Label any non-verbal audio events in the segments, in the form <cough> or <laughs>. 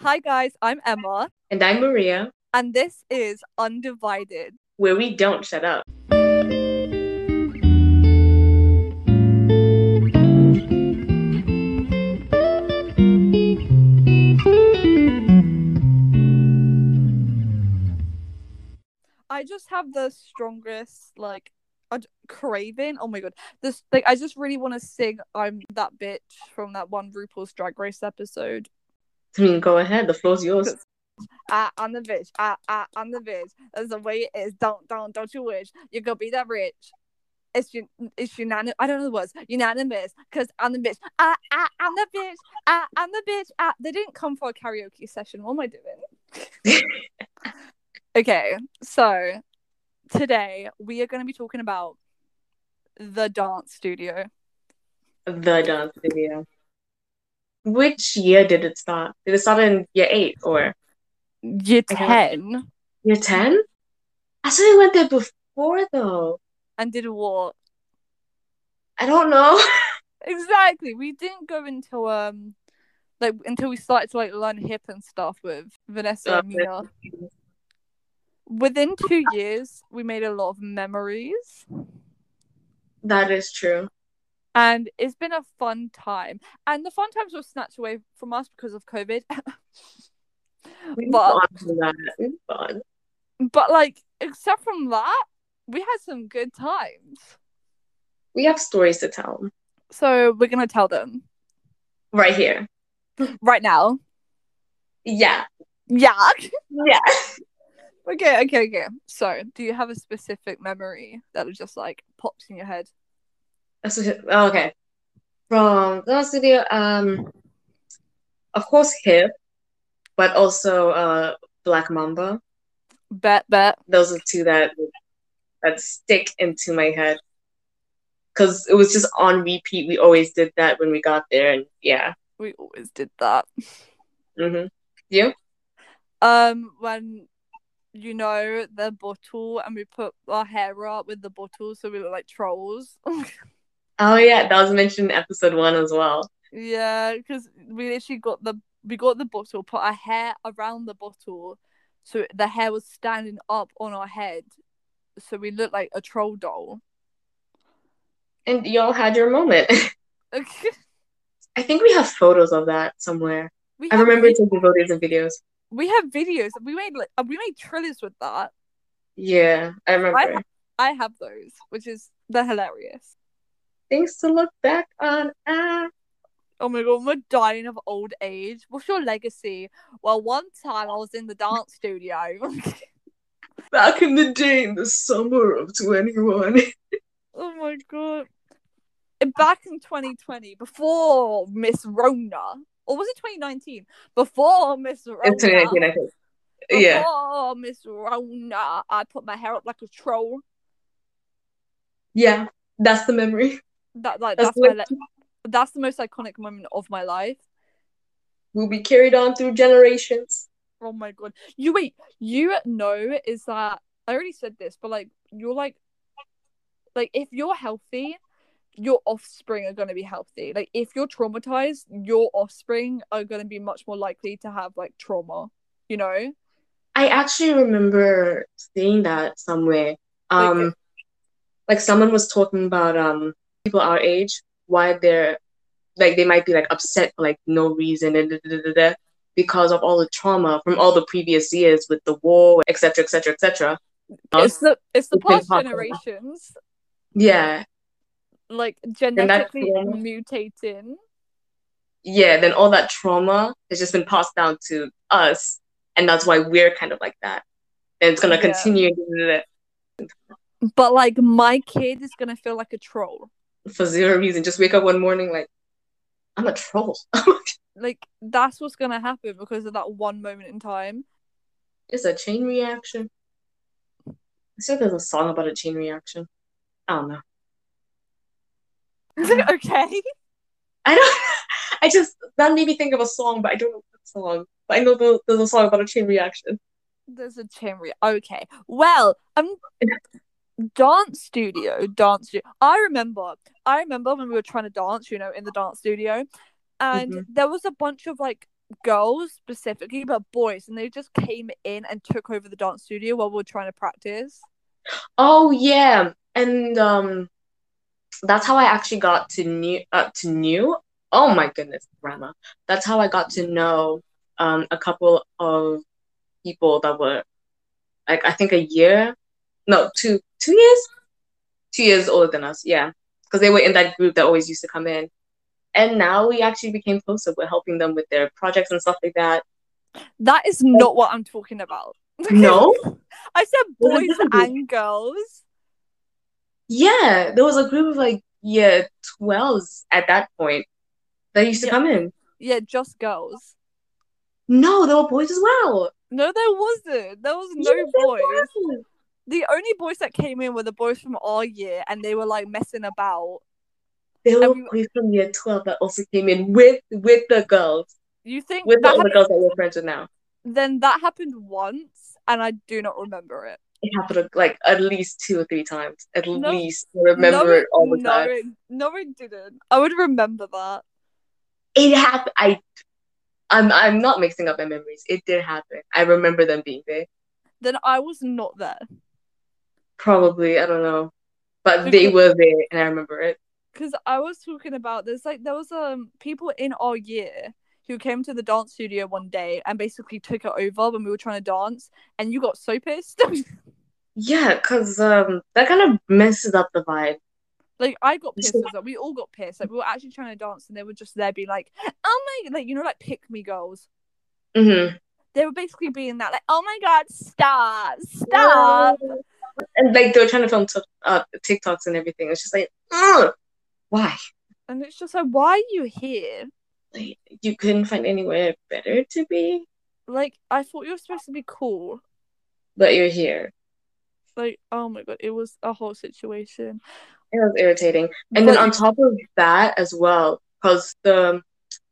Hi, guys, I'm Emma, And I'm Maria, and this is Undivided. where we don't shut up. I just have the strongest, like, a craving. Oh my god, this like I just really want to sing "I'm That Bitch" from that one RuPaul's Drag Race episode. I mean, go ahead. The floor's yours. <laughs> Ah, I'm the bitch. Ah, ah, I'm the bitch. That's the way it is. Don't, don't, don't you wish you could be that rich? It's it's unanimous. I don't know the words. Unanimous, cause I'm the bitch. Ah, ah, I'm the bitch. Ah, I'm the bitch. Ah, they didn't come for a karaoke session. What am I doing? <laughs> okay, so today we are going to be talking about the dance studio. The dance video. Which year did it start? Did it start in year eight or Year ten, year 10? I thought we went there before though. and did what? I don't know. <laughs> Exactly. We didn't go until um like until we started to like learn hip and stuff with Vanessa and Mina. Within two years, we made a lot of memories, That is true. And it's been a fun time. And the fun times were snatched away from us because of COVID. <laughs> But on from that. We but like except from that, we had some good times. We have stories to tell So we're gonna tell them right here. right now. Yeah. Yeah. Yeah. <laughs> Okay, okay, okay. So, do you have a specific memory that just like pops in your head? Oh, okay. From the studio, um, of course, hip, but also uh, Black Mamba. Bet, bet. Those are two that that stick into my head because it was just on repeat. We always did that when we got there, and yeah. We always did that. hmm You? Um, when you know the bottle and we put our hair up with the bottle so we look like trolls. <laughs> Oh yeah, that was mentioned in episode one as well. yeah, because we literally got the we got the bottle, put our hair around the bottle, so the hair was standing up on our head, so we looked like a troll doll. And y'all had your moment. we <laughs> <laughs> I think we have photos of that somewhere. I remember vi- taking photos and videos. we have videos. We made like uh, we made trillies with that. Yeah, I remember. I have those, which is they're hilarious. Things to look back on. Ah. Oh my god, we're dying of old age. What's your legacy? Well, one time I was in the dance studio. <laughs> Back in the day, in the summer of 21. oh my god. And Back in 2020, before Miss Rona, or was it 2019? Before Miss Rona. In 2019, I think. Yeah. Before Miss Rona, I put my hair up like a troll. Yeah, that's the memory. That like That's that's, my le- that's the most iconic moment of my life. will be carried on through generations. Oh my god. You wait, you know is that I already said this, but like you're like like if you're healthy, your offspring are gonna be healthy. Like if you're traumatized, your offspring are gonna be much more likely to have like trauma. You know? I actually remember seeing that somewhere. Um, like someone was talking about um people our age, why they're like they might be like upset for like no reason and da, da, da, because of all the trauma from all the previous years with the war, etc., etc., etc. It's the it's the past generations Yeah, like genetically trauma- mutating. yeah. Then all that trauma has just been passed down to us, and that's why we're kind of like that. And it's gonna Yeah. continue But like my kid is gonna feel like a troll. For zero reason. Just wake up one morning like, I'm a troll. <laughs> Like that's what's gonna happen because of that one moment in time. It's a chain reaction. I said there's a song about a chain reaction. I don't know. Is <laughs> it okay. <laughs> I don't. I just that made me think of a song, but I don't know what song. But I know there- there's a song about a chain reaction. There's a chain re- Okay. Well, um, dance studio, dance studio. I remember. I remember when we were trying to dance, you know, in the dance studio, and Mhm. there was a bunch of like girls specifically, but boys, and they just came in and took over the dance studio while we were trying to practice. Oh yeah, and um, that's how I actually got to new uh, to new. Oh my goodness, grammar. That's how I got to know um a couple of people that were like I think a year, no two two years, two years older than us. Yeah, because they were in that group that always used to come in, and now we actually became closer. We're helping them with their projects and stuff like that. That is not what I'm talking about. <laughs> No, I said boys and girls. yeah, there was a group of like yeah twelves at that point that used to Yeah. come in. Yeah, just girls. No, there were boys as well. No, there wasn't. There was no Yes, boys. The only boys that came in were the boys from our year, and they were like messing about. There were we- boys from year twelve that also came in with with the girls, You think with all the girls that we're friends with now. then that happened once, and I do not remember it. It happened like at least two or three times. At No. least I remember no, it all the no, time. It, no, it didn't. I would remember that. It happened. I, I'm I'm not mixing up my memories. It did happen. I remember them being there. Then I was not there Probably I don't know, but they were there, and I remember it. because I was talking about there's like there was um people in our year who came to the dance studio one day and basically took it over when we were trying to dance, and you got so pissed. <laughs> Yeah, cause um that kind of messes up the vibe. like I got pissed as well. We all got pissed. Like we were actually trying to dance, and they were just there being like, "Oh my!" Like you know, like pick me girls. Mm-hmm. They were basically being that like, "Oh my god, stop, stop." And like they were trying to film t- uh, TikToks and everything. It's just like, Ugh! why? And it's just like, why are you here? Like you couldn't find anywhere better to be, Like I thought you were supposed to be cool. but you're here. Like oh my god, it was a whole situation. It was irritating. And then on top of that as well, because the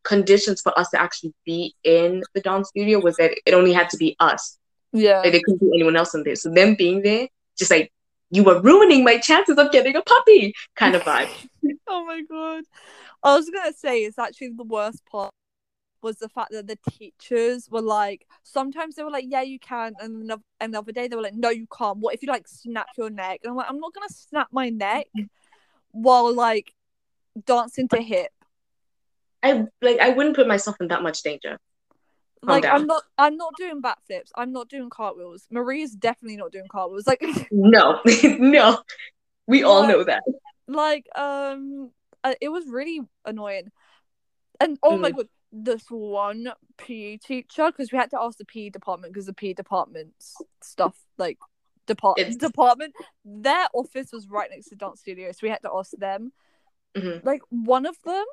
conditions for us to actually be in the dance studio was that it only had to be us. Yeah. Like there couldn't be anyone else in there. So them being there, just like you were ruining my chances of getting a puppy kind of vibe. <laughs> oh my god. I was gonna say it's actually the worst part was the fact that the teachers were like sometimes they were like yeah you can and another, another day they were like no you can't what if you like snap your neck and I'm like I'm not gonna snap my neck mm-hmm. while like dancing to hip I like I wouldn't put myself in that much danger. Calm like down. I'm not I'm not doing backflips I'm not doing cartwheels Marie's definitely not doing cartwheels like <laughs> No, <laughs> no. We all What? know that. like um uh, it was really annoying and oh my Mm. god this one PE teacher because we had to ask the PE department because the PE department's stuff like department It's- department their office was right next to dance studio so we had to ask them Mhm. like one of them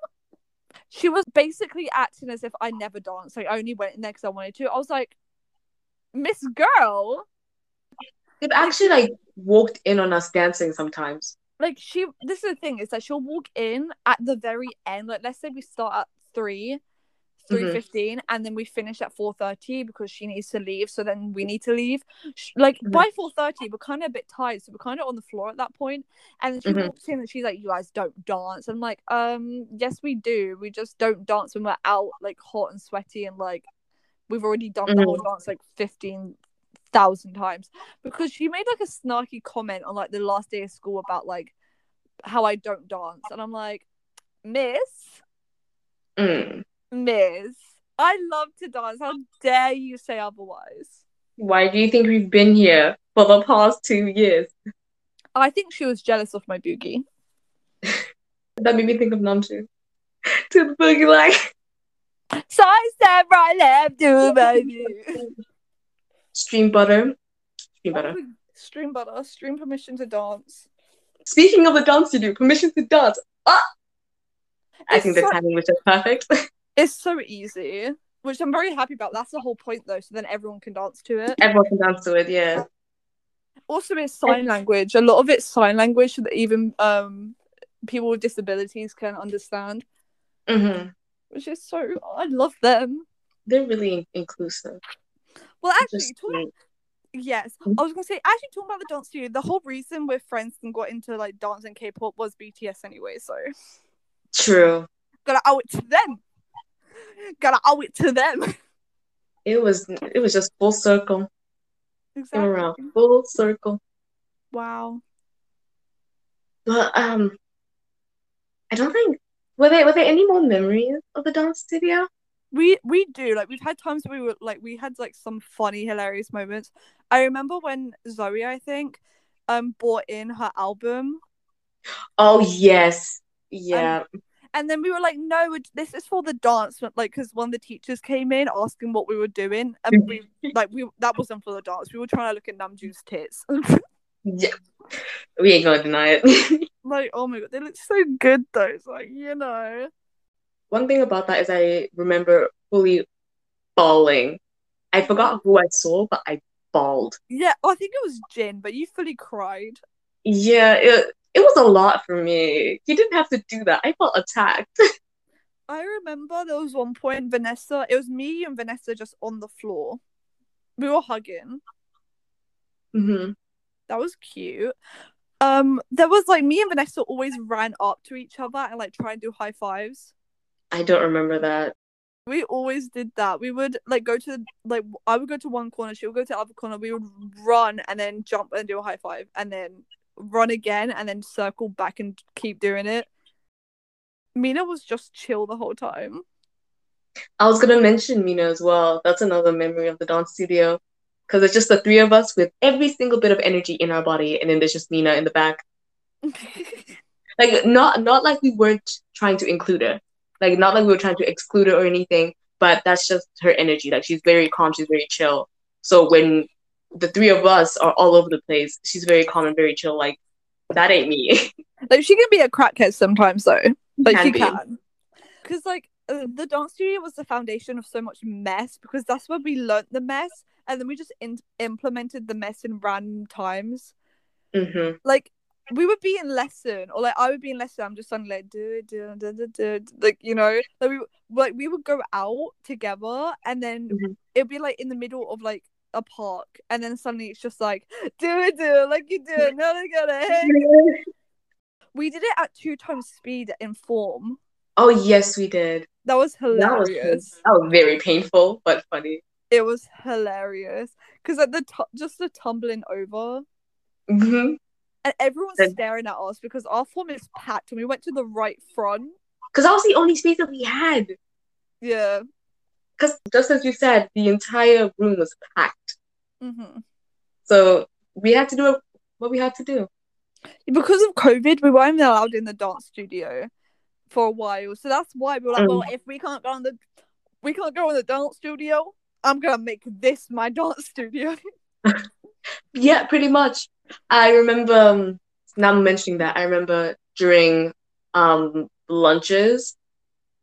she was basically acting as if I never danced. Like I only went in there because I wanted to. I was like Miss Girl. They've actually like walked in on us dancing sometimes. like she this is the thing is that she'll walk in at the very end. Like let's say we start at 3 Mhm. 3.15 and then we finish at 4.30 because she needs to leave so then we need to leave like Mhm. by 4.30 we're kind of a bit tired so we're kind of on the floor at that point. and then she Mhm. walks in and she's like you guys don't dance i'm like um yes we do we just don't dance when we're out like hot and sweaty and like we've already done the whole dance like 15,000 times because she made like a snarky comment on like the last day of school about like how I don't dance and I'm like miss Mm. Miss I love to dance how dare you say otherwise Why do you think we've been here for the past two years? I think she was jealous of my boogie <laughs> That made me think of Namjoon. <laughs> To the boogie like so I step right left to baby <laughs> stream butter. Stream butter. stream butter stream permission to dance Speaking of the dance you do, permission to dance. Ah! I think the so- timing was just perfect. It's so easy which I'm very happy about. That's the whole point though so then everyone can dance to it. Everyone can dance to it, yeah. also it's sign language. A lot of it's sign language so that even um people with disabilities can understand. Hmm which is so i love them. They're really inclusive. well actually Just talking, yes. I was gonna say actually talking about the dance studio the whole reason we're friends and got into like dance and k-pop was bts anyway so. True. gotta owe it to them <laughs> Gotta owe it to them. <laughs> It was it was just full circle. Exactly. Around full circle. Wow. But um, I don't think were there were there any more memories of the dance studio? We we do like we've had times where we were like we had like some funny hilarious moments. I remember when Zoe I think um bought in her album Oh yes, yeah. and then we were like no this is for the dance like because one of the teachers came in asking what we were doing and we <laughs> like we that wasn't for the dance we were trying to look at Namjoon's tits <laughs> yeah. We ain't gonna deny it. <laughs> like oh my god they look so good though it's like you know One thing about that is I remember fully bawling. I forgot who I saw, but I bawled. yeah oh, I think it was Jin but you fully cried Yeah, it it was a lot for me. You didn't have to do that. I felt attacked. <laughs> I remember there was one point Vanessa it was me and Vanessa just on the floor we were hugging hmm that was cute um there was like me and Vanessa always ran up to each other and like try and do high fives I don't remember that. We always did that. We would like go to like I would go to one corner, she would go to the other corner. We would run and then jump and do a high five, and then run again, and then circle back and keep doing it. Mina was just chill the whole time. I was gonna mention Mina as well. That's another memory of the dance studio. Because it's just the three of us with every single bit of energy in our body, and then there's just Mina in the back. <laughs> Like not not like we weren't trying to include her. Like not like we were trying to exclude her or anything, but that's just her energy. Like she's very calm, she's very chill. So when the three of us are all over the place, she's very calm and very chill. Like that ain't me. <laughs> like she can be a crackhead sometimes though. Like Can she be. can. Because like uh, the dance studio was the foundation of so much mess because that's where we learnt the mess and then we just in- implemented the mess in random times. hmm like we would be in lesson or like I would be in lesson I'm just suddenly like do do do do do like you know like we like we would go out together and then Mhm. it'd be like in the middle of like a park and then suddenly it's just like do it do it like you do it no they got it we did it at two times speed in form Oh yes, we did. that was That was hilarious that was very painful, but funny. it was hilarious because at the top just the tumbling over hmm and everyone's Then- staring at us because our form is packed and we went to the right front Because that was the only space that we had. yeah Because just as you said, the entire room was packed. Hmm So we had to do what we had to do. because of COVID, we weren't allowed in the dance studio for a while. So that's why we were like, Mm. well, if we can't go in the we can't go in the dance studio, I'm gonna make this my <laughs> dance studio. <laughs> Yeah, pretty much. I remember um, now I'm mentioning that. I remember during um lunches,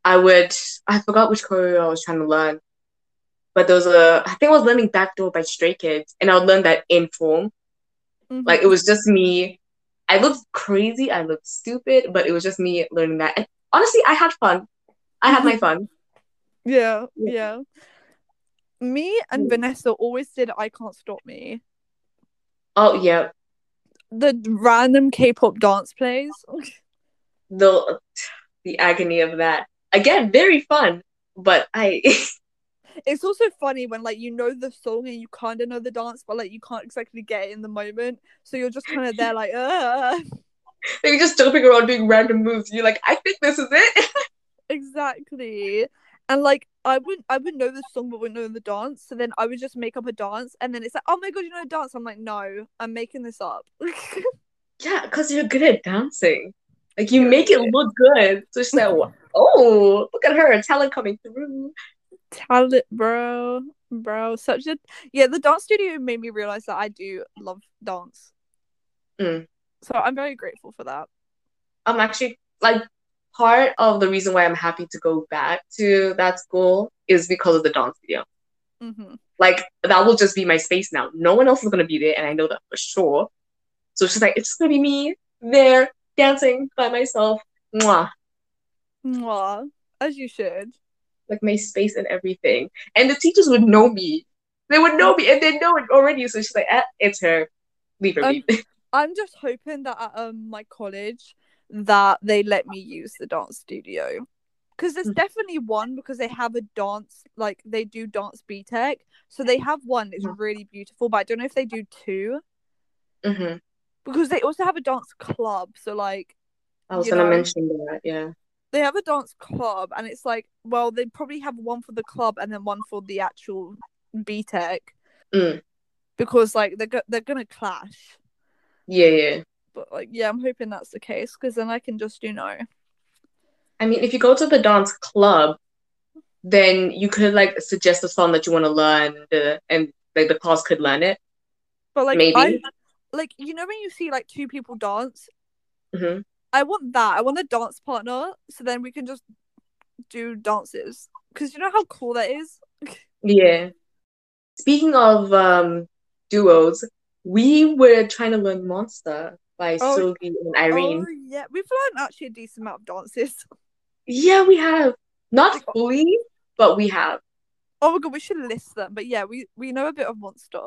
I would I forgot which choreo I was trying to learn, but there was a I think I was learning Backdoor by Stray Kids, and I would learn that in form. Mhm. Like it was just me. I looked crazy. I looked stupid, but it was just me learning that. And honestly, I had fun. I had my fun. yeah, Yeah. yeah. Me and Vanessa always did I Can't Stop Me. Oh yeah, The random K-pop dance plays. the the agony of that. Again, very fun, but I <laughs> It's also funny when like you know the song and you kind of know the dance, but like you can't exactly get it in the moment. So you're just kind of there like, uh <laughs> You're just jumping around doing random moves. You're like, I think this is it. <laughs> exactly. And like I wouldn't I would know the song but wouldn't know the dance. So then I would just make up a dance and then it's like, oh my god, you know the dance. I'm like, no, I'm making this up. <laughs> yeah, because you're good at dancing. Like you make it look good. So she's like, oh, look at her, talent coming through. Talent, bro. Bro. Such a yeah, the dance studio made me realize that I do love dance. Mm. So I'm very grateful for that. I'm actually like part of the reason why I'm happy to go back to that school is because of the dance studio. hmm Like that will just be my space now. No one else is gonna be there, and I know that for sure. So it's just like it's just gonna be me there dancing by myself. Mwah. Mwah. As you should. Like my space and everything. And the teachers would know me. They would know me and they know it already. So she's like, eh, it's her. Leave her Um, be. I'm just hoping that at um, my college that they let me use the dance studio. because there's Mhm. definitely one because they have a dance like they do dance BTEC, so they have one that's Mhm. really beautiful, but I don't know if they do two hmm because they also have a dance club. So like I was gonna mention that. Yeah. They have a dance club, and it's like well they probably have one for the club and then one for the actual BTEC Mm. because like they're go- they're gonna clash. Yeah, yeah. But like yeah, I'm hoping that's the case because then I can just you know I mean, if you go to the dance club, then you could like suggest a song that you want to learn, uh, and like the class could learn it. But like Maybe. I like you know when you see like two people dance, hmm I want that. I want a dance partner, so then we can just do dances. Because you know how cool that is. <laughs> Yeah. Speaking of um duos, we were trying to learn Monster by Oh. Seulgi and Irene. Oh yeah, we've learned actually a decent amount of dances. <laughs> Yeah, we have. Not fully, but we have. Oh my god, we should list them. But yeah, we we know a bit of Monster.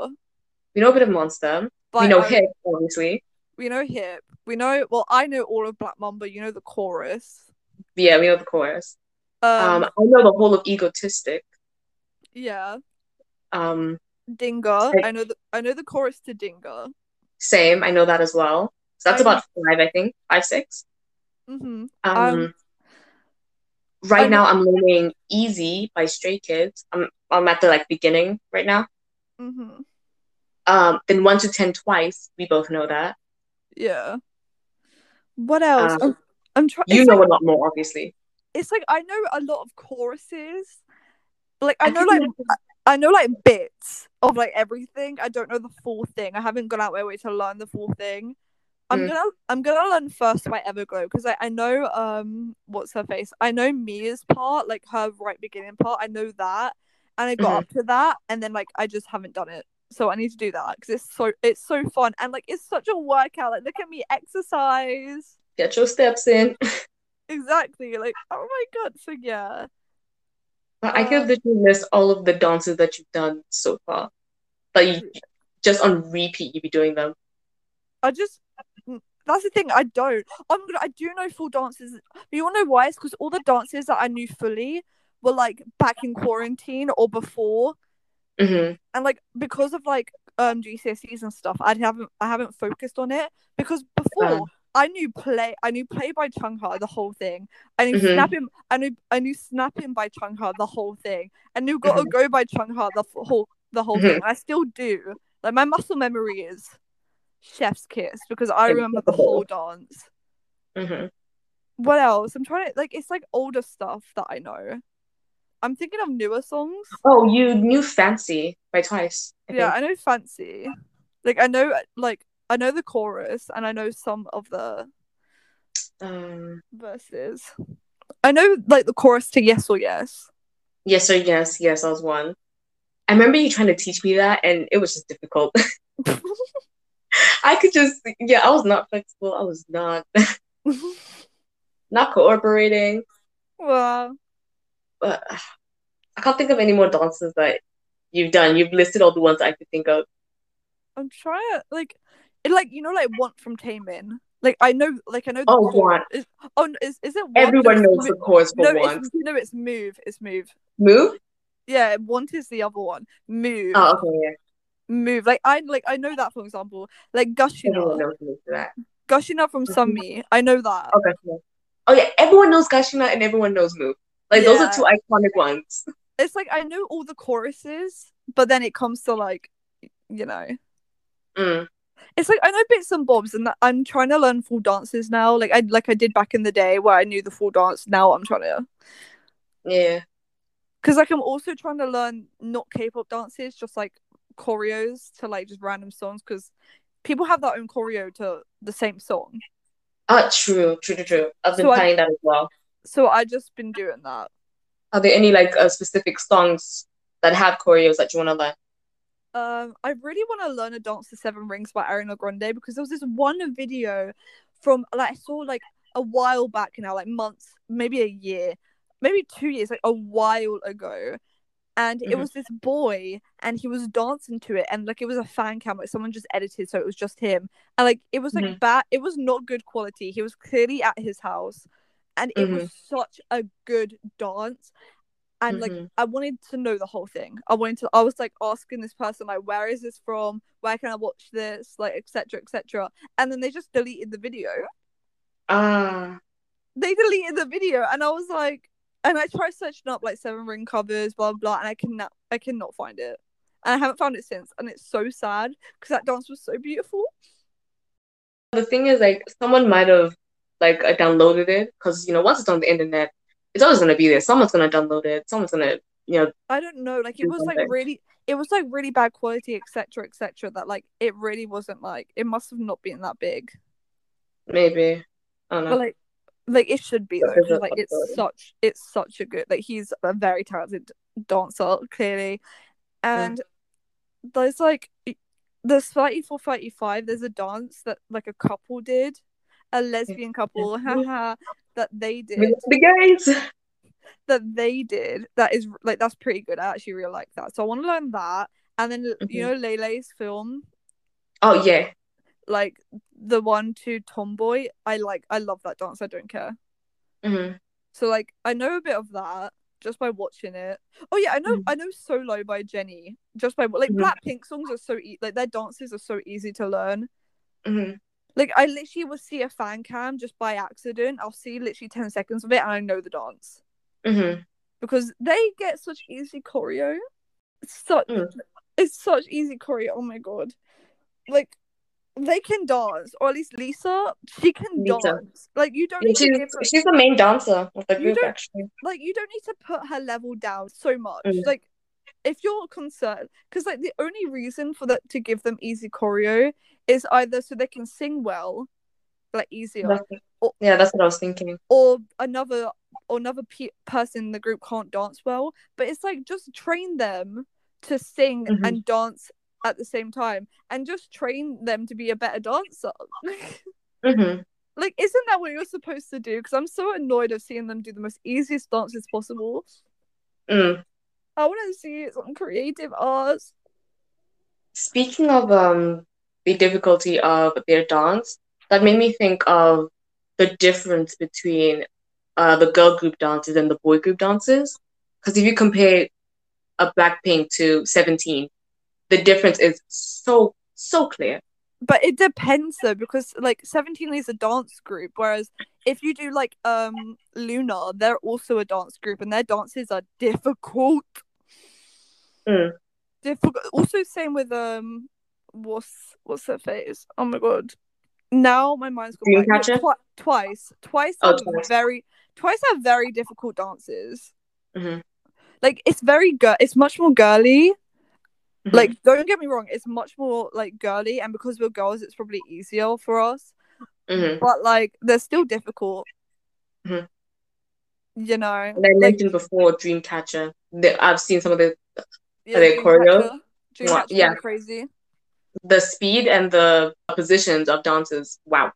We know a bit of Monster. But we know I- Hip, obviously. We know Hip. We know. Well, I know all of Black Mamba. You know the chorus. Yeah, we know the chorus. Um. Um, I know the whole of Egotistic. yeah. Um, Dingga. Like- I know the I know the chorus to Dingga. same. I know that as well. So that's I know- about five, I think. Five, six. Mm-hmm. Um, Um, right I now I'm learning Easy by Stray Kids. I'm I'm at the like beginning right now. Mm-hmm. Um, then one to ten twice. We both know that. Yeah. What else? Um, I'm, I'm trying. You know a lot more, obviously. it's like I know a lot of choruses. Like I know like I know like bits of like everything. I don't know the full thing. I haven't gone out my way to learn the full thing. I'm Mm. gonna I'm gonna learn first by Everglow because I, I know um what's her face. I know Mia's part, like her right beginning part. I know that, and I got Mhm. up to that, and then like I just haven't done it. So I need to do that because it's so it's so fun and like it's such a workout. Like look at me exercise. Get your steps in. <laughs> Exactly. Like oh my god. So yeah. But I could Um, literally list all of the dances that you've done so far. Like you just on repeat, you'd be doing them. I just mm, that's the thing. I don't. I'm gonna. I do know full dances. But you wanna know why? It's because all the dances that I knew fully were like back in quarantine or before, hmm and like because of like um GCSEs and stuff, I haven't I haven't focused on it because before. Um. I knew play. I knew play by Chungha the whole thing. I knew Mhm. snapping. I knew. I knew snapping by Chungha the whole thing. I knew gotta Mhm. go by Chungha the f- whole the whole Mhm. thing. I still do. Like my muscle memory is chef's kiss because I remember the whole dance. hmm What else? I'm trying to like it's like older stuff that I know. I'm thinking of newer songs. Oh, you knew Fancy by Twice. I Yeah, think. I know Fancy. Like I know like I know the chorus and I know some of the Um, verses. I know like the chorus to Yes or Yes. yes or yes, yes, I was one. I remember you trying to teach me that, and it was just difficult. <laughs> I could just, yeah, I was not flexible. I was not, <laughs> not cooperating. wow. But I can't think of any more dances that you've done. You've listed all the ones I could think of. I'm trying to like it like you know like want from Taemin. Like I know like I know the Oh. Want. Is, oh is is it want? Everyone knows it's the chorus for no, one. it's, no, it's move. It's move. Move? Yeah, want is the other one. Move. Oh, okay, yeah. Move. Like I like I know that for example. Like Gashina. knows move for that. Gashina from Mhm. Sunmi. I know that. Okay. yeah. Oh yeah, everyone knows Gashina and everyone knows Move. Like those are two iconic ones. <laughs> It's like I know all the choruses, but then it comes to like you know. Mm. It's like I know bits and bobs, and that I'm trying to learn full dances now. Like I like I did back in the day where I knew the full dance. Now I'm trying to Yeah. because like I'm also trying to learn not K-pop dances, just like choreos to like just random songs because people have their own choreo to the same song. Ah, true, true, true, true. I've been So I- that as well. So I just been doing that. Are there any like uh, specific songs that have choreos that you want to learn? Um, I really want to learn a dance to Seven Rings by Ariana Grande because there was this one video from like I saw like a while back now, like months, maybe a year, maybe two years, like a while ago. And it Mhm. was this boy, and he was dancing to it, and like it was a fan cam, like someone just edited, so it was just him, and like it was like Mhm. bad, it was not good quality. He was clearly at his house, and it was such a good dance. And like Mhm. I wanted to know the whole thing. I wanted to. I was like asking this person like, "Where is this from? Where can I watch this? Like, etc. etc." And then they just deleted the video. Ah. They deleted the video, and I was like, and I tried searching up like Seven Ring covers, blah blah, and I cannot, I cannot find it, and I haven't found it since, and it's so sad because that dance was so beautiful. The thing is, like, someone might have like I downloaded it because you know once it's on the internet, it's always gonna be there. Someone's gonna download it. Someone's gonna, you know, I don't know, like it was like really, it was like really bad quality, etc. etc. That like it really wasn't like it must have not been that big. maybe. I don't know. But like, like it should be though. 'cause, like it's such, it's such a good. Like he's a very talented dancer, clearly, mm. and there's like, the there's thirty four thirty five. There's a dance that like a couple did, a lesbian couple, haha, that they did, the guys. that they did. That is like that's pretty good. I actually really like that. So I want to learn that. And then you know Lele's film, Oh yeah. like the one to Tomboy. I like. I love that dance. I don't care. hmm So like I know a bit of that just by watching it. Oh yeah, I know Mhm. I know Solo by Jennie just by like Mhm. Blackpink songs are so e- like their dances are so easy to learn. Like I literally will see a fan cam just by accident. I'll see literally ten seconds of it and I know the dance hmm because they get such easy choreo. It's such Mm. it's such easy choreo. Oh my god, like. They can dance, or at least Lisa, she can Lisa. dance. Like you don't need to She's her she's the main dancer of the group actually. like you don't need to put her level down so much Mm. like if you're concerned because like the only reason for that to give them easy choreo is either so they can sing well like easier That's- or, yeah, that's what I was thinking. or another or another pe- person in the group can't dance well but it's like just train them to sing Mhm. and dance at the same time and just train them to be a better dancer hmm <laughs> like isn't that what you're supposed to do because i'm so annoyed of seeing them do the most easiest dances possible Mm. I want to see some creative arts. Speaking of um the difficulty of their dance, that made me think of the difference between uh the girl group dances and the boy group dances. Because if you compare a Blackpink to Seventeen, the difference is so so clear. But it depends though, because like Seventeen is a dance group, whereas if you do like um Loona, they're also a dance group, and their dances are difficult. Mm. Difficult. Also, same with um, what's what's her face? Oh my god. Now my mind's gone? Twi- twice, twice Oh, Twice. very, twice have very difficult dances. Mhm. Like it's very good. It's much more girly. Mhm. Like, don't get me wrong, it's much more like girly, and because we're girls, it's probably easier for us. Mhm. But like, they're still difficult. Mhm. You know, And I like mentioned before Dreamcatcher. I've seen some of the yeah, they choreo? Yeah. crazy. the speed and the positions of dances. Wow.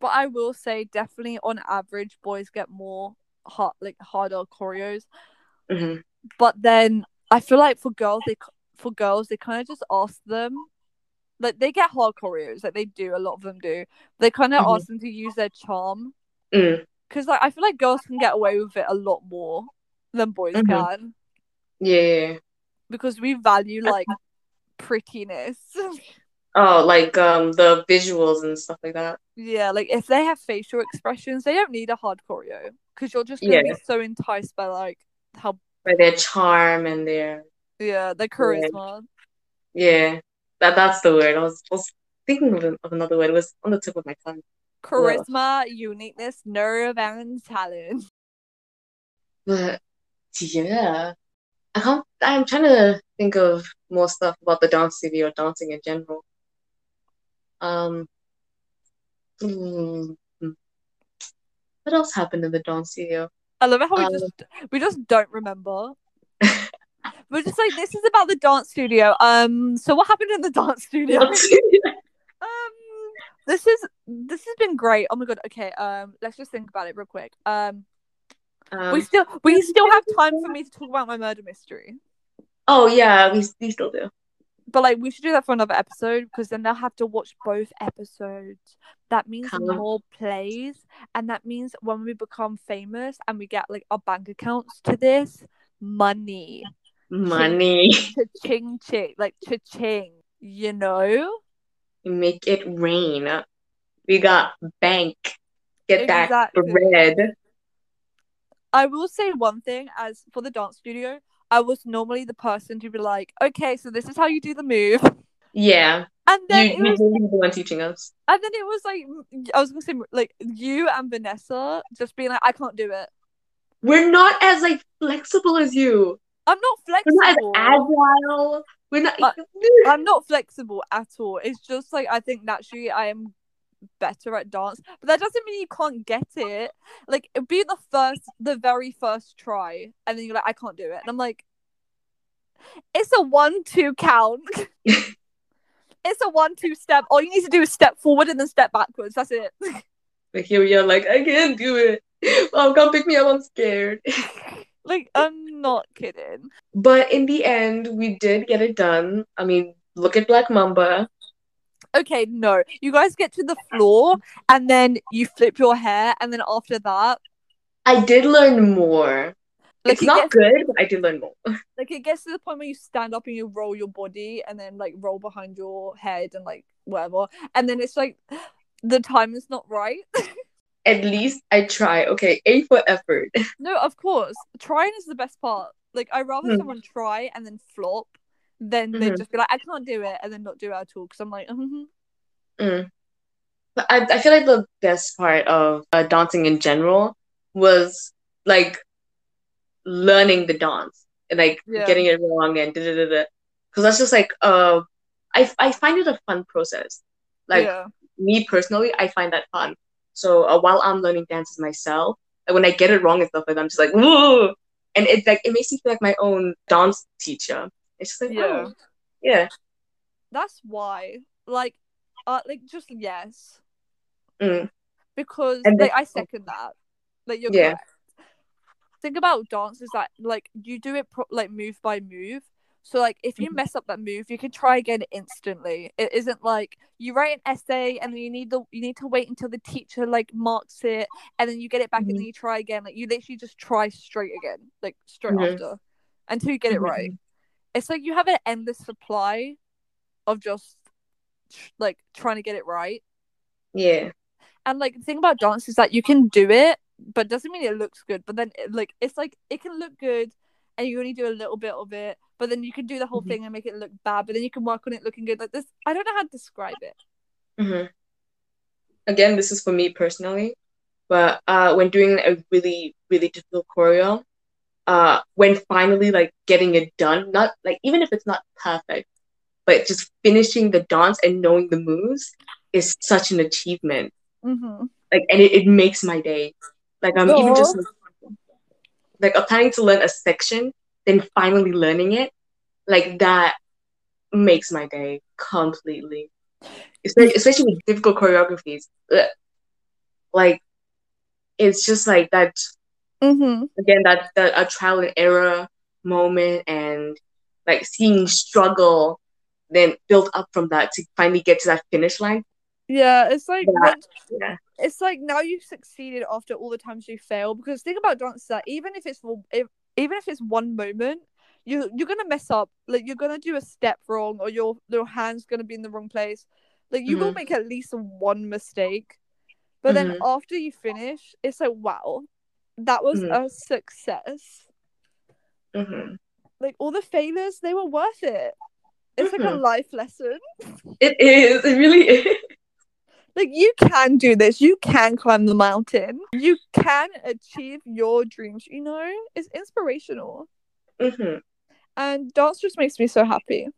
But I will say, definitely on average, boys get more hard, like harder choreos. hmm But then I feel like for girls, they for girls they kind of just ask them. Like they get hard choreos, like they do. A lot of them do. They kind of Mhm. ask them to use their charm. Mm. because like I feel like girls can get away with it a lot more than boys Mhm. can Yeah. Because we value <laughs> like prettiness. <laughs> Oh, like um the visuals and stuff like that. yeah, like if they have facial expressions, they don't need a hard choreo because you're just gonna Yeah. be so enticed by like how By their charm and their yeah their charisma. yeah. That that's the word. I was, I was thinking of, of another word. It was on the tip of my tongue. Charisma, uniqueness, nerve, and talent. But yeah. I can't I'm trying to think of more stuff about the dance studio, or dancing in general. Um mm, what else happened in the dance studio? I love it how we Um, just we just don't remember. <laughs> We're just like this is about the dance studio. Um, so what happened in the dance <laughs> studio? Um, this is this has been great. Oh my god. Okay. Um, let's just think about it real quick. Um, um, we still we still have time for me to talk about my murder mystery. oh yeah, we we still do. but like we should do that for another episode because then they'll have to watch both episodes. That means more plays, and that means when we become famous and we get like our bank accounts to this money, Money. ching ching, like cha ching, you know. Make it rain. We got bank. Get that Exactly. bread. I will say one thing as for the dance studio, I was normally the person to be like, okay, so this is how you do the move. Yeah. And then you it was the one teaching us. and then it was like I was gonna say like you and Vanessa just being like, I can't do it. We're not as like flexible as you. I'm not flexible. We're not as agile. We're not Uh, <laughs> I'm not flexible at all. It's just like I think naturally I am better at dance, but that doesn't mean you can't get it. Like it'd be the first, the very first try, and then you're like, I can't do it, and I'm like, it's a one-two count. <laughs> it's a one-two step. All you need to do is step forward and then step backwards. That's it. <laughs> But here we are like, I can't do it. <laughs> Mom, come pick me up. I'm scared. like I'm not kidding. But in the end, we did get it done. I mean, look at Black Mamba. Okay, no. You guys get to the floor and then you flip your hair, and then after that, I did learn more. like it's it not gets good, but I did learn more. <laughs> like it gets to the point where you stand up and you roll your body and then like roll behind your head and like whatever and then it's like <gasps> the time is not right <laughs> At least I try. Okay, A for effort. no of course trying is the best part like i rather Hmm. someone try and then flop than they Mhm. just be like i can't do it and then not do it at all because i'm like mhm. Mm. But I, I feel like the best part of uh, dancing in general was like learning the dance and like Yeah. getting it wrong and da da da da. Because that's just like uh, I I find it a fun process. Like yeah me personally, I find that fun. So uh, while I'm learning dances myself, like when I get it wrong and stuff like that, I'm just like whoa, and it like it makes me feel like my own dance teacher. It's just like Yeah. oh, yeah. that's why like uh like just yes Mm. because And like then- I second that. Like you're Yeah. correct. Thing about dance is that like you do it pro- like move by move. So like if you Mhm. mess up that move, you can try again instantly. It isn't like you write an essay and then you need the you need to wait until the teacher like marks it and then you get it back and Mhm. then you try again. Like you literally just try straight again, like straight Mhm. after, until you get it Mhm. right. It's like you have an endless supply of just like trying to get it right. Yeah. And like the thing about dance is that you can do it, but doesn't mean it looks good. But then like it's like it can look good, and you only do a little bit of it. But then you can do the whole Mhm. thing and make it look bad. But then you can work on it looking good. Like this, I don't know how to describe it. hmm Again, this is for me personally, but uh, when doing a really, really difficult choreo, uh, when finally like getting it done, not like even if it's not perfect, but just finishing the dance and knowing the moves is such an achievement. Mm-hmm. Like, and it, it makes my day. Like, I'm even just like I'm planning to learn a section, then finally learning it, like that makes my day completely. Especially, especially with difficult choreographies. Like, it's just like that Mm-hmm. again that that a trial and error moment and like seeing struggle then build up from that to finally get to that finish line Yeah, it's like Yeah. yeah it's like now you've succeeded after all the times you fail. Because think about dance that even if it's for if, even if it's one moment, you you're gonna mess up. Like you're gonna do a step wrong, or your your hand's gonna be in the wrong place. Like you will Mhm. make at least one mistake. But then Mhm. after you finish, it's like wow, that was Mhm. a success. hmm Like all the failures, they were worth it. It's like a Mhm. life lesson. it is it really <laughs> is Like you can do this. You can climb the mountain. You can achieve your dreams. You know, it's inspirational. hmm And dance just makes me so happy.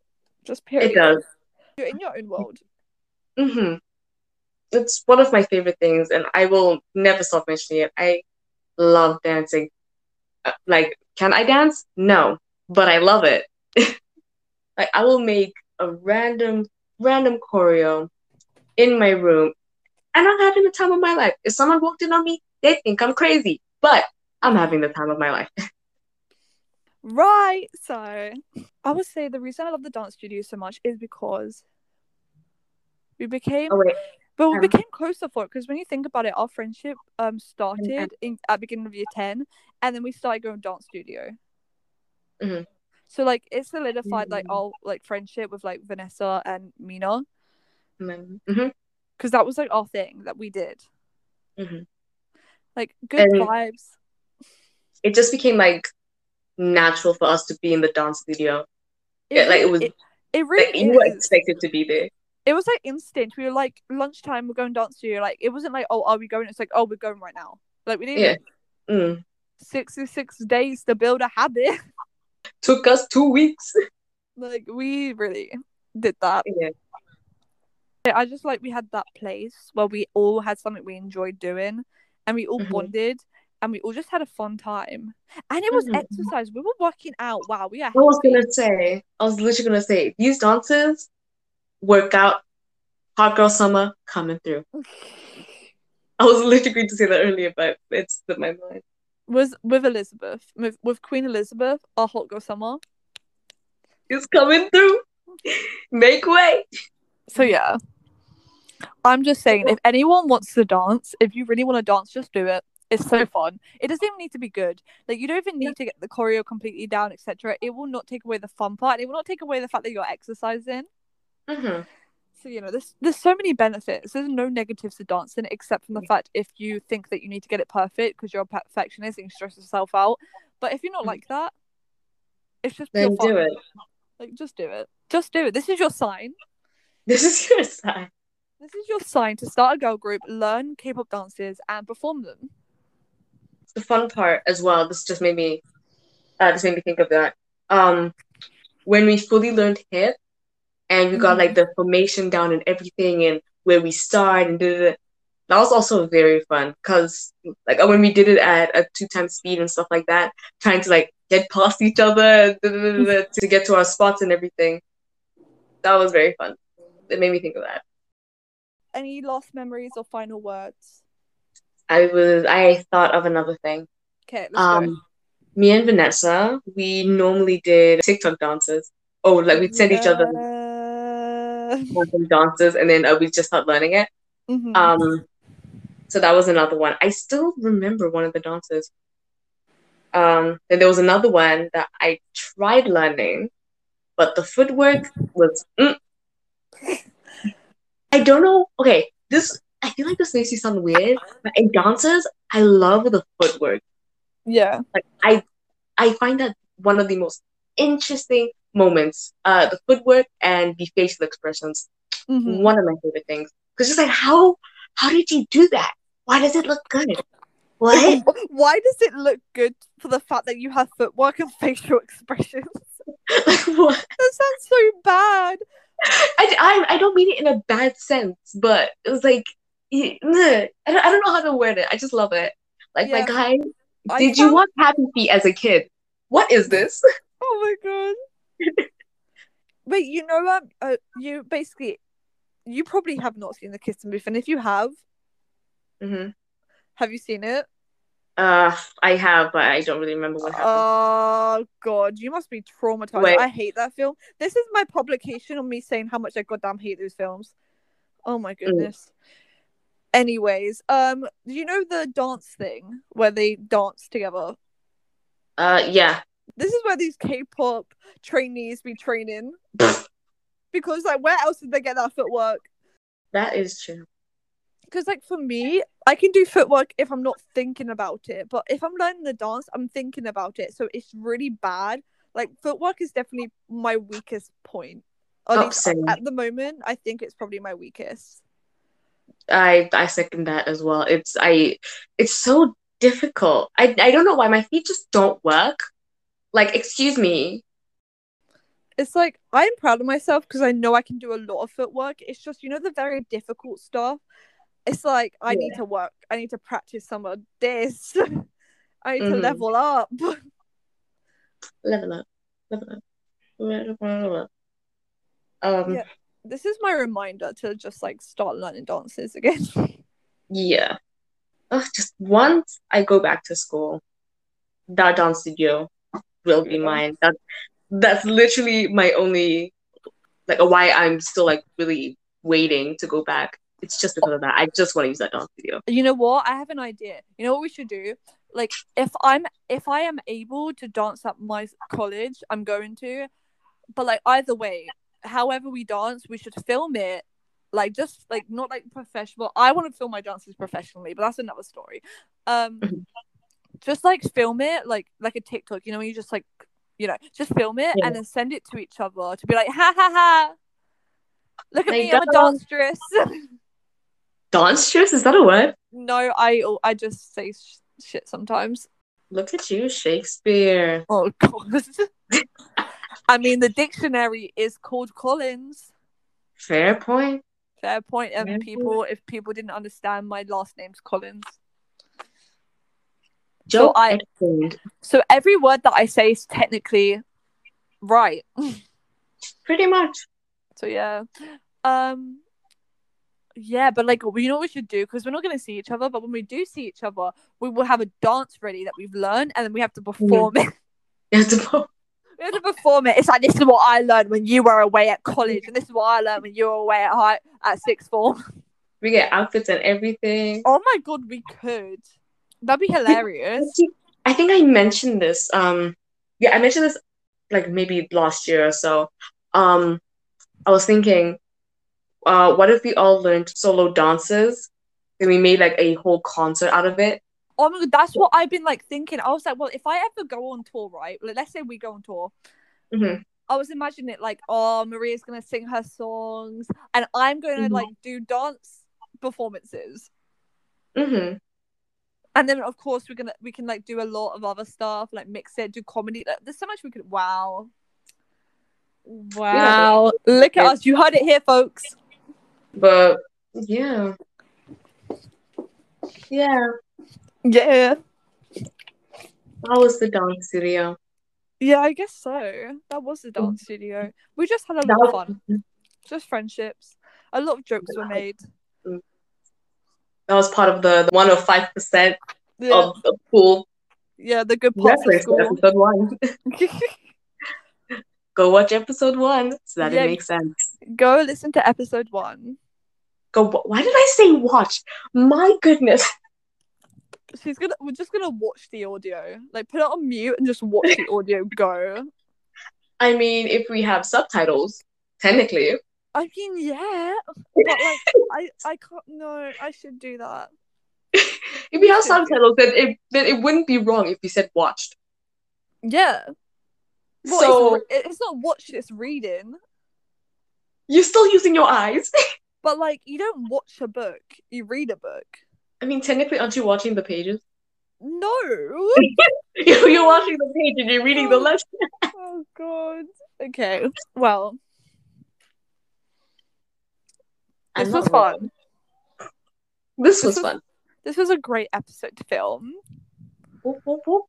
Just period. it does You're in your own world. hmm it's one of my favorite things and i will never stop mentioning it i love dancing. Uh, like can i dance? No but i love it. <laughs> Like i will make a random random choreo in my room and i'm having the time of my life. If someone walked in on me they think i'm crazy but i'm having the time of my life. <laughs> Right. So I would say the reason I love the dance studio so much is because we became Oh wait, but we um, became closer for it because when you think about it, our friendship um started in at beginning of year ten, and then we started going dance studio. Mhm. So like it solidified like Mhm. our like friendship with like Vanessa and Mina because that was like our thing that we did. mhm. Like good And- vibes. it just became like natural for us to be in the dance studio. It Yeah, like, it was- It, it really Like you were expected to be there. It was like instant. We were like lunchtime. We're going dance studio. Like it wasn't like oh are we going? It's like oh we're going right now. Like we didn't Yeah. Mm. sixty-six days to build a habit. <laughs> Took us two weeks. <laughs> like we really did that. Yeah. I just like we had that place where we all had something we enjoyed doing, and we all Mhm. bonded, and we all just had a fun time. And it was Mhm. exercise. We were working out. Wow, we are. I was gonna say, I was literally gonna say, these dances work out. Hot girl summer coming through. I was literally going to say that earlier, but it's slipped my mind. was with Elizabeth, with, with Queen Elizabeth, our hot girl summer. is coming through. Make way. So yeah, I'm just saying, if anyone wants to dance, if you really want to dance, just do it. It's so fun. It doesn't even need to be good. Like you don't even need to get the choreo completely down, etc. It will not take away the fun part. It will not take away the fact that you're exercising. Hmm So you know, there's there's so many benefits. There's no negatives to dancing except from the fact if you think that you need to get it perfect because you're a perfectionist and you stress yourself out. But if you're not like that, it's just Then do it. Like just do it. Just do it. This is your sign. This is your sign. This is your sign to start a girl group, learn K-pop dances, and perform them. the fun part as well. This just made me, uh, this made me think of that. Um, when we fully learned hip, and we got like the formation down and everything, and where we start and da, da, da, that was also very fun because like when we did it at a two times speed and stuff like that, trying to like get past each other to get to our spots and everything. That was very fun. It made me think of that. Any last memories or final words? I was I thought of another thing. Okay, let's go. Um, me and Vanessa, we normally did TikTok dances. Oh, like we'd send each other <laughs> Yeah. some dances, and then uh, we just start learning it. Mhm. Um, so that was another one. I still remember one of the dances. Um, then there was another one that I tried learning, but the footwork was. mm. I don't know. Okay, this I feel like this makes you sound weird, but in dances, I love the footwork. yeah. like I I find that one of the most interesting moments. Uh the footwork and the facial expressions. Mhm. One of my favorite things. Because just like how how did you do that? Why does it look good? What? <laughs> Why does it look good for the fact that you have footwork and <laughs> facial expressions? like what? <laughs> That sounds so bad. I, I I don't mean it in a bad sense, but it was like. I don't, I don't know how to word it. I just love it. Like my Yeah. guy, I did you found- want happy feet as a kid? What is this? Oh my god. Wait, you know um uh, you basically you probably have not seen the Kissing Booth, and if you have, hmm have you seen it? Uh, I have, but I don't really remember what happened. Oh god, you must be traumatized. Wait. I hate that film. This is my publication on me saying how much I goddamn hate those films. Oh my goodness. Anyways, um, do you know the dance thing where they dance together? Uh, yeah. This is where these K-pop trainees be training. <laughs> because like, where else did they get that footwork? That is true. Because like for me, I can do footwork if I'm not thinking about it, but if I'm learning the dance, I'm thinking about it. So it's really bad. Like footwork is definitely my weakest point. At, Oh, least at the moment, I think it's probably my weakest. I I second that as well. It's I it's so difficult. I I don't know why my feet just don't work. Like, excuse me. It's like I'm proud of myself because I know I can do a lot of footwork. It's just you know the very difficult stuff. It's like I need to work. I need to practice some of this. <laughs> I need to Mhm. <laughs> level up. Level up. Level up. Level up. Um Yeah. this is my reminder to just like start learning dances again. <laughs> yeah. Ugh, just once I go back to school, that dance studio will be mine. That that's literally my only like why I'm still like really waiting to go back. It's just because of that. I just want to use that dance video. You know what? I have an idea. You know what we should do? Like if I'm if I am able to dance at my college, I'm going to. But like either way, however we dance, we should film it. Like just like not like professional. I want to film my dances professionally, but that's another story. Um Mhm. Just like film it like like a TikTok, you know, when you just like you know, just film it Yeah. and then send it to each other to be like, ha ha ha. Look at Like, me, I'm a dance. danceress. <laughs> Dancerous? Is that a word? no, I I just say sh- shit sometimes. Look at you, Shakespeare. Oh <laughs> god. I mean, the dictionary is called Collins. Fair point. Fair point, um, Fair people. If people didn't understand, my last name's Collins. Joe I-. So every word that I say is technically right. <laughs> Pretty much. So yeah, um, yeah, but like, you know what we should do because we're not gonna see each other. But when we do see each other, we will have a dance ready that we've learned, and then we have to perform it. <laughs> You have to We have to perform it. It's like this is what I learned when you were away at college, and this is what I learned when you were away at high at sixth form. we get outfits and everything. Oh my god, we could. That'd be hilarious. I think I mentioned this. Um, yeah, I mentioned this like maybe last year or so. Um, I was thinking, uh, what if we all learned solo dances and we made like a whole concert out of it? Oh my god, that's what I've been like thinking. I was like, well, if I ever go on tour, right? Like, let's say we go on tour. Mhm. I was imagining it like, oh, Maria's gonna sing her songs, and I'm gonna Mhm. like do dance performances, Mm-hmm. And then of course we're gonna we can like do a lot of other stuff, like mix it, do comedy. Like, There's so much we could. Wow, wow! Look at us. You heard it here, folks. But yeah, yeah, Yeah, that was the dance studio. yeah. I guess so. That was the dance mm. studio. We just had a That lot of fun. Just friendships. A lot of jokes were made. That was part of the one of five percent Yeah, of the pool yeah. The good parts of reference to school. episode one. <laughs> Go watch episode one so that Yeah. it makes sense. Go listen to episode one. Go. Why did I say watch? My goodness. She's gonna. We're just gonna watch the audio. Like put it on mute and just watch the audio go. <laughs> I mean, if we have subtitles, technically. I mean, yeah, but like, I, I can't. No, I should do that. If we have subtitles, then it then it wouldn't be wrong if we said watched. Yeah. Well, so it's, it's not watch. It's reading. you're still using your eyes. <laughs> But like, you don't watch a book. You read a book. I mean, technically, aren't you watching the pages? No. <laughs> You're you're watching the page and you're reading the oh. lesson. oh god. Okay. Well, I'm this was fun. This was This was- fun. This was a great episode to film. Whoop, whoop, whoop.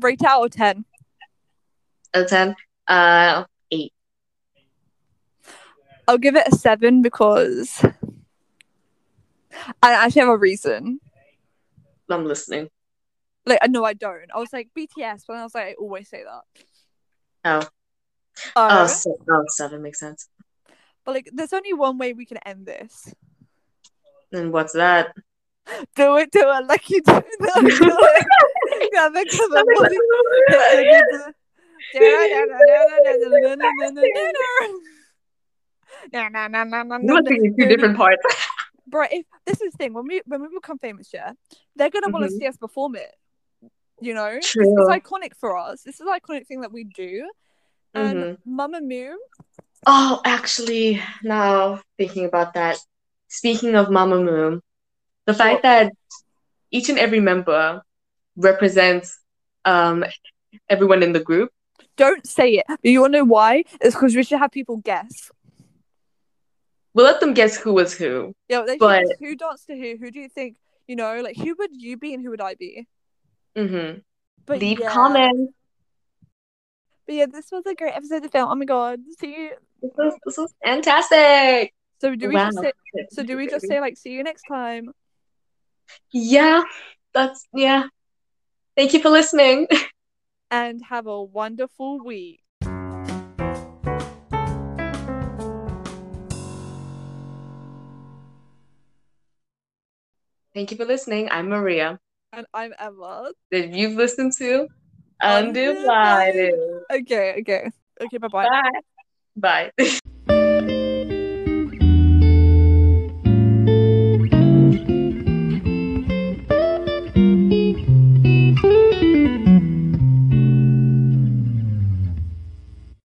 Rate out of ten. Out of ten. Uh, eight. I'll give it a seven because I actually have a reason. I'm listening. Like, no, I don't. I was like BTS, but I was like, I always say that. Oh. Uh, Oh, se- oh, seven makes sense. But like, there's only one way we can end this. And what's that? Do it, do it, like you do. It, do it. Yeah, because of the You must be in two different parts. Bro, if this is the thing, when we when we become famous, yeah, they're gonna want to Mhm. see us perform it. You know, it's iconic for us. This is an iconic thing that we do. And Mhm. Mamamoo, Oh, actually, now thinking about that, speaking of Mamamoo, the fact that each and every member represents um everyone in the group. don't say it. You wanna know why? It's because we should have people guess. We'll let them guess who was who. Yeah, But- who danced to who. Who do you think? You know, like who would you be and who would I be? hmm But Leave yeah. comments. But yeah, this was a great episode to film. Oh my god. See you. This is, fantastic. So do we wow. just say, so do we just say like see you next time? Yeah, that's yeah. Thank you for listening. <laughs> And have a wonderful week. Thank you for listening. I'm Maria. And I'm Emma. That you've listened to Undivided. Okay, okay. Okay, bye-bye. bye bye Bye. <laughs>